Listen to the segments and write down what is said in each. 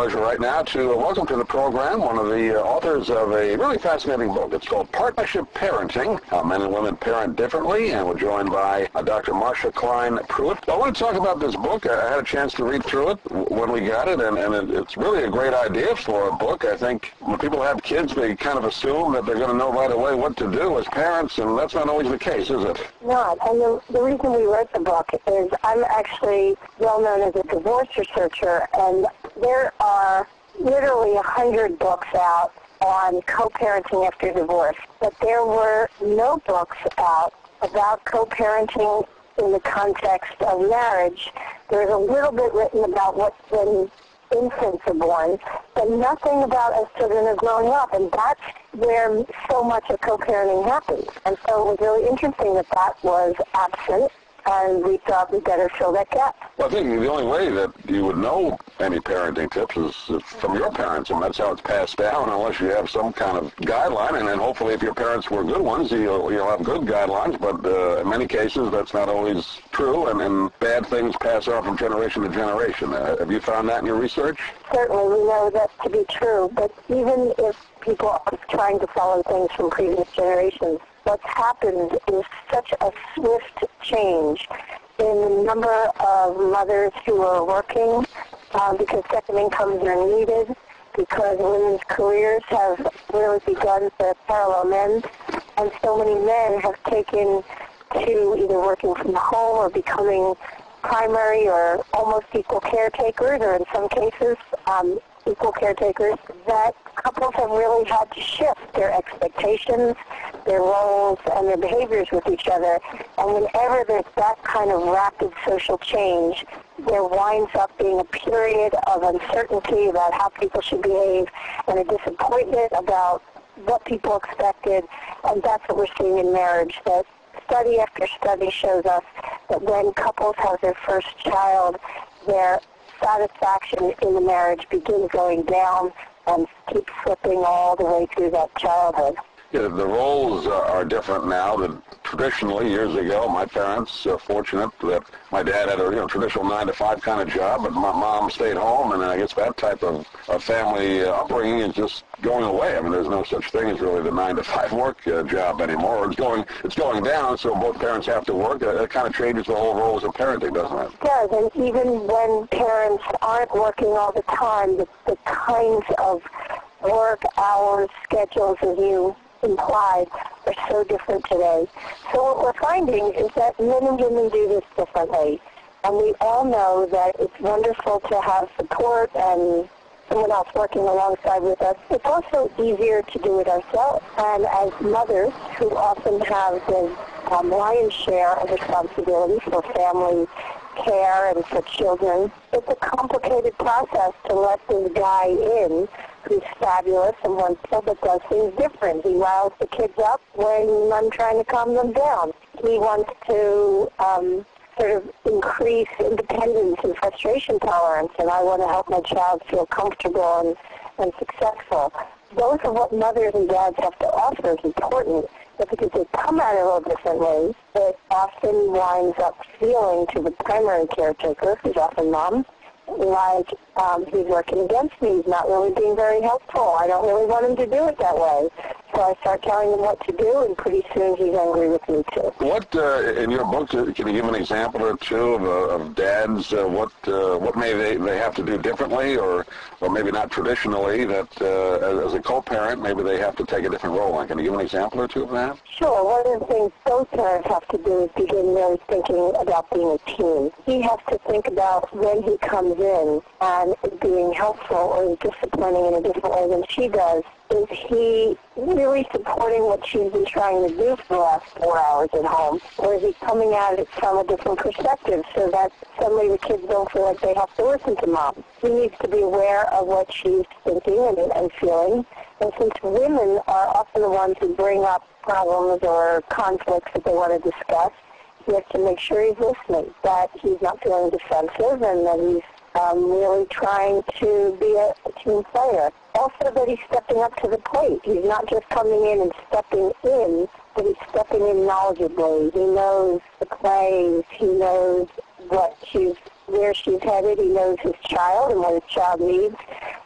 pleasure right now to welcome to the program one of the uh, authors of a really fascinating book. It's called Partnership Parenting, How Men and Women Parent Differently, and we're joined by uh, Dr. Marsha Kline Pruett. I want to talk about this book. I had a chance to read through it when we got it, and, and it, it's really a great idea for a book. I think when people have kids, they kind of assume that they're going to know right away what to do as parents, and that's not always the case, is it? Not. And the, the reason we wrote the book is I'm actually well known as a divorce researcher, and there are literally a hundred books out on co-parenting after divorce, but there were no books out about co-parenting in the context of marriage. There's a little bit written about what when infants are born, but nothing about as children are growing up, and that's where so much of co-parenting happens. And so it was really interesting that that was absent and we thought we'd better fill that gap. Well, I think the only way that you would know any parenting tips is from your parents, and that's how it's passed down, unless you have some kind of guideline. And then hopefully, if your parents were good ones, you'll, you'll have good guidelines. But uh, in many cases, that's not always true, and, and bad things pass on from generation to generation. Uh, have you found that in your research? Certainly, we know that to be true. But even if people are trying to follow things from previous generations, what's happened is such a swift change in the number of mothers who are working um, because second incomes are needed, because women's careers have really begun to parallel men's, and so many men have taken to either working from home or becoming primary or almost equal caretakers, or in some cases um, equal caretakers, that couples have really had to shift their expectations, their roles, and their behaviors with each other. And whenever there's that kind of rapid social change, there winds up being a period of uncertainty about how people should behave and a disappointment about what people expected. And that's what we're seeing in marriage, that study after study shows us that when couples have their first child, their satisfaction in the marriage begins going down and keeps slipping all the way through that childhood. The roles are different now than traditionally years ago. My parents are fortunate that my dad had a you know traditional nine to five kind of job, but my mom stayed home, and I guess that type of, of family uh, upbringing is just going away. I mean, there's no such thing as really the nine to five work uh, job anymore. It's going it's going down, so both parents have to work. Uh, it kind of changes the whole roles of parenting, doesn't it? It does, and even when parents aren't working all the time, the, the kinds of work hours, schedules, as you implied are so different today. So what we're finding is that men and women do this differently. And we all know that it's wonderful to have support and someone else working alongside with us. It's also easier to do it ourselves. And as mothers who often have the um, lion's share of responsibility for family care and for children, it's a complicated process to let this guy in who's fabulous and wants to, does things different. He riles the kids up when I'm trying to calm them down. He wants to um, sort of increase independence and frustration tolerance, and I want to help my child feel comfortable and, and successful. Those are what mothers and dads have to offer is important, but because they come at it little differently, it often winds up feeling to the primary caretaker, who's often mom, like um, he's working against me. He's not really being very helpful. I don't really want him to do it that way. So I start telling him what to do, and pretty soon he's angry with me too. What uh, in your book uh, can you give an example or two of, uh, of dads? Uh, what uh, what may they, they have to do differently, or or maybe not traditionally that uh, as a co-parent maybe they have to take a different role? Can you give an example or two of that? Sure. One of the things both parents have to do is begin really thinking about being a team. He has to think about when he comes in and being helpful or disciplining in a different way than she does is he really supporting what she's been trying to do for the last four hours at home? Or is he coming at it from a different perspective so that suddenly the kids don't feel like they have to listen to mom? He needs to be aware of what she's thinking and, and feeling. And since women are often the ones who bring up problems or conflicts that they want to discuss, he has to make sure he's listening, that he's not feeling defensive and that he's um, really trying to be a, team player. Also that he's stepping up to the plate. He's not just coming in and stepping in, but he's stepping in knowledgeably. He knows the plays. He knows what she's where she's headed. He knows his child and what his child needs.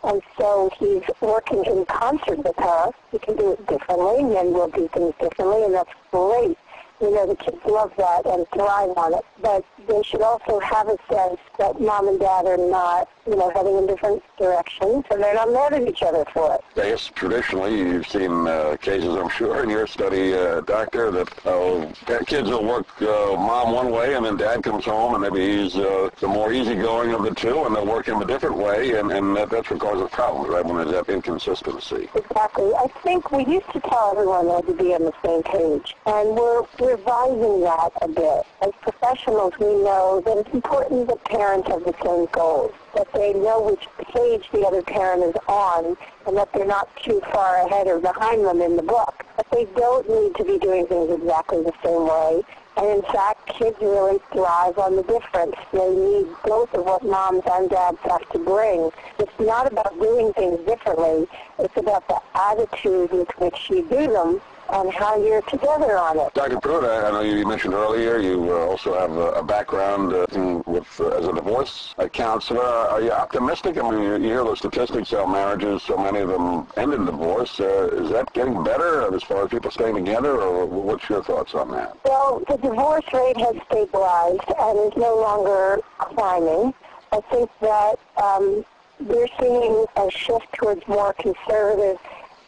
And so he's working in concert with her. He can do it differently. Men will do things differently, and that's great. You know, the kids love that and thrive on it. But they should also have a sense that mom and dad are not, you know, heading in different directions, and they're not mad at each other for it. I guess traditionally you've seen uh, cases, I'm sure, in your study, uh, doctor, that uh, kids will work uh, mom one way, and then dad comes home, and maybe he's uh, the more easygoing of the two, and they'll work him a different way, and, and that, that's what causes problems, right, when there's that inconsistency. Exactly. I think we used to tell everyone they had to be on the same page, and we're revising that a bit. As professionals, we know that it's important that parents have the same goals, that they know which page the other parent is on, and that they're not too far ahead or behind them in the book. But they don't need to be doing things exactly the same way. And in fact, kids really thrive on the difference. They need both of what moms and dads have to bring. It's not about doing things differently. It's about the attitude with which you do them and how you're together on it. Dr. Pruett, I know you mentioned earlier you uh, also have a, a background uh, with uh, as a divorce counselor. Are you optimistic? I mean, you, you hear those statistics how marriages, so many of them end in divorce. Is that getting better as far as people staying together, or what's your thoughts on that? Well, the divorce rate has stabilized and is no longer climbing. I think that um, we're seeing a shift towards more conservative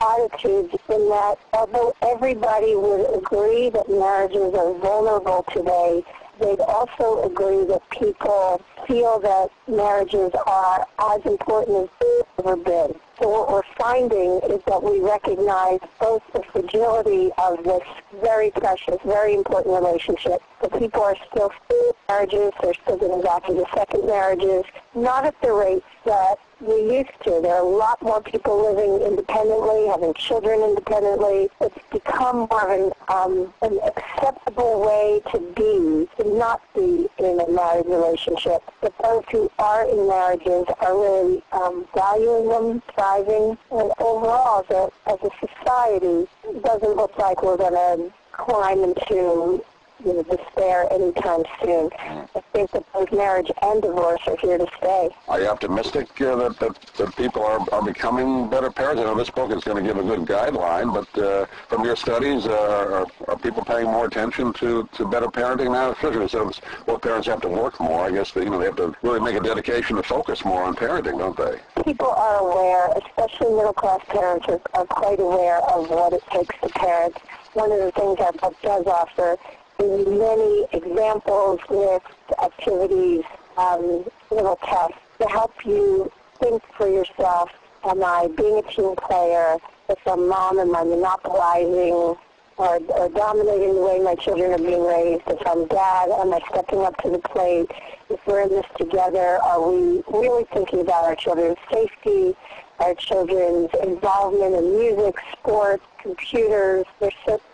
attitudes in that although everybody would agree that marriages are vulnerable today, they'd also agree that people feel that marriages are as important as they've ever been. So what we're finding is that we recognize both the fragility of this very precious, very important relationship. The people are still marriages, they're still getting back into second marriages, not at the rates that we used to. There are a lot more people living independently, having children independently. It's become more of an, um, an acceptable way to be, to not be in a married relationship. But those who are in marriages are really um, valuing them, thriving, and overall, as a, as a society, it doesn't look like we're going to climb into you know, despair anytime soon. I think that both marriage and divorce are here to stay. Are you optimistic uh, that, that, that people are, are becoming better parents? I know this book is going to give a good guideline, but uh, from your studies, uh, are, are people paying more attention to, to better parenting now? Especially since well, parents have to work more. I guess they, you know they have to really make a dedication to focus more on parenting, don't they? People are aware, especially middle-class parents, are, are quite aware of what it takes to parent. One of the things our book does offer many examples, lists, activities, um, little tests to help you think for yourself, am I being a team player? If I'm mom, am I monopolizing or, or dominating the way my children are being raised? If I'm dad, am I stepping up to the plate? If we're in this together, are we really thinking about our children's safety, our children's involvement in music, sports, computers, their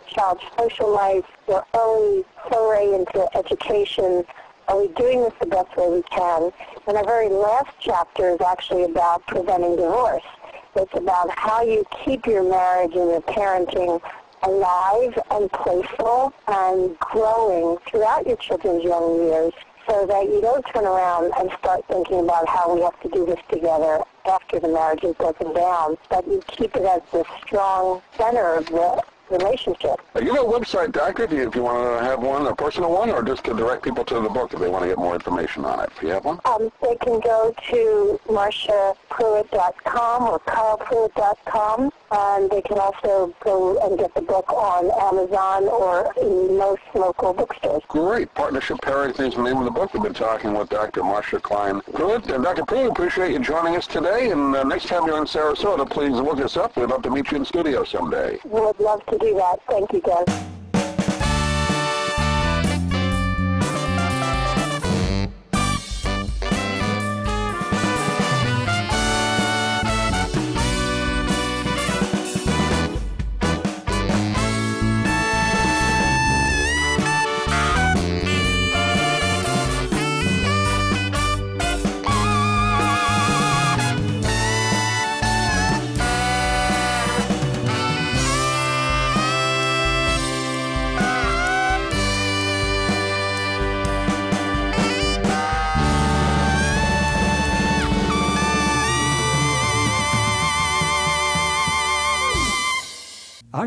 child's social life, their early foray into education. Are we doing this the best way we can? And our very last chapter is actually about preventing divorce. It's about how you keep your marriage and your parenting alive and playful and growing throughout your children's young years so that you don't turn around and start thinking about how we have to do this together after the marriage is broken down, but you keep it as the strong center of the relationship. You have a website, Doctor, if you, if you want to have one, a personal one, or just to direct people to the book if they want to get more information on it. Do you have one? Um, they can go to marciapruitt.com or carlpruitt.com, and they can also go and get the book on Amazon or in most local bookstores. Great. Partnership Parenting is the name of the book. We've been talking with Dr. Marsha Kline Pruett. And Dr. Pruett, appreciate you joining us today. And uh, next time you're in Sarasota, please look us up. We'd love to meet you in studio someday. We would love to do that. Thank you, Doug.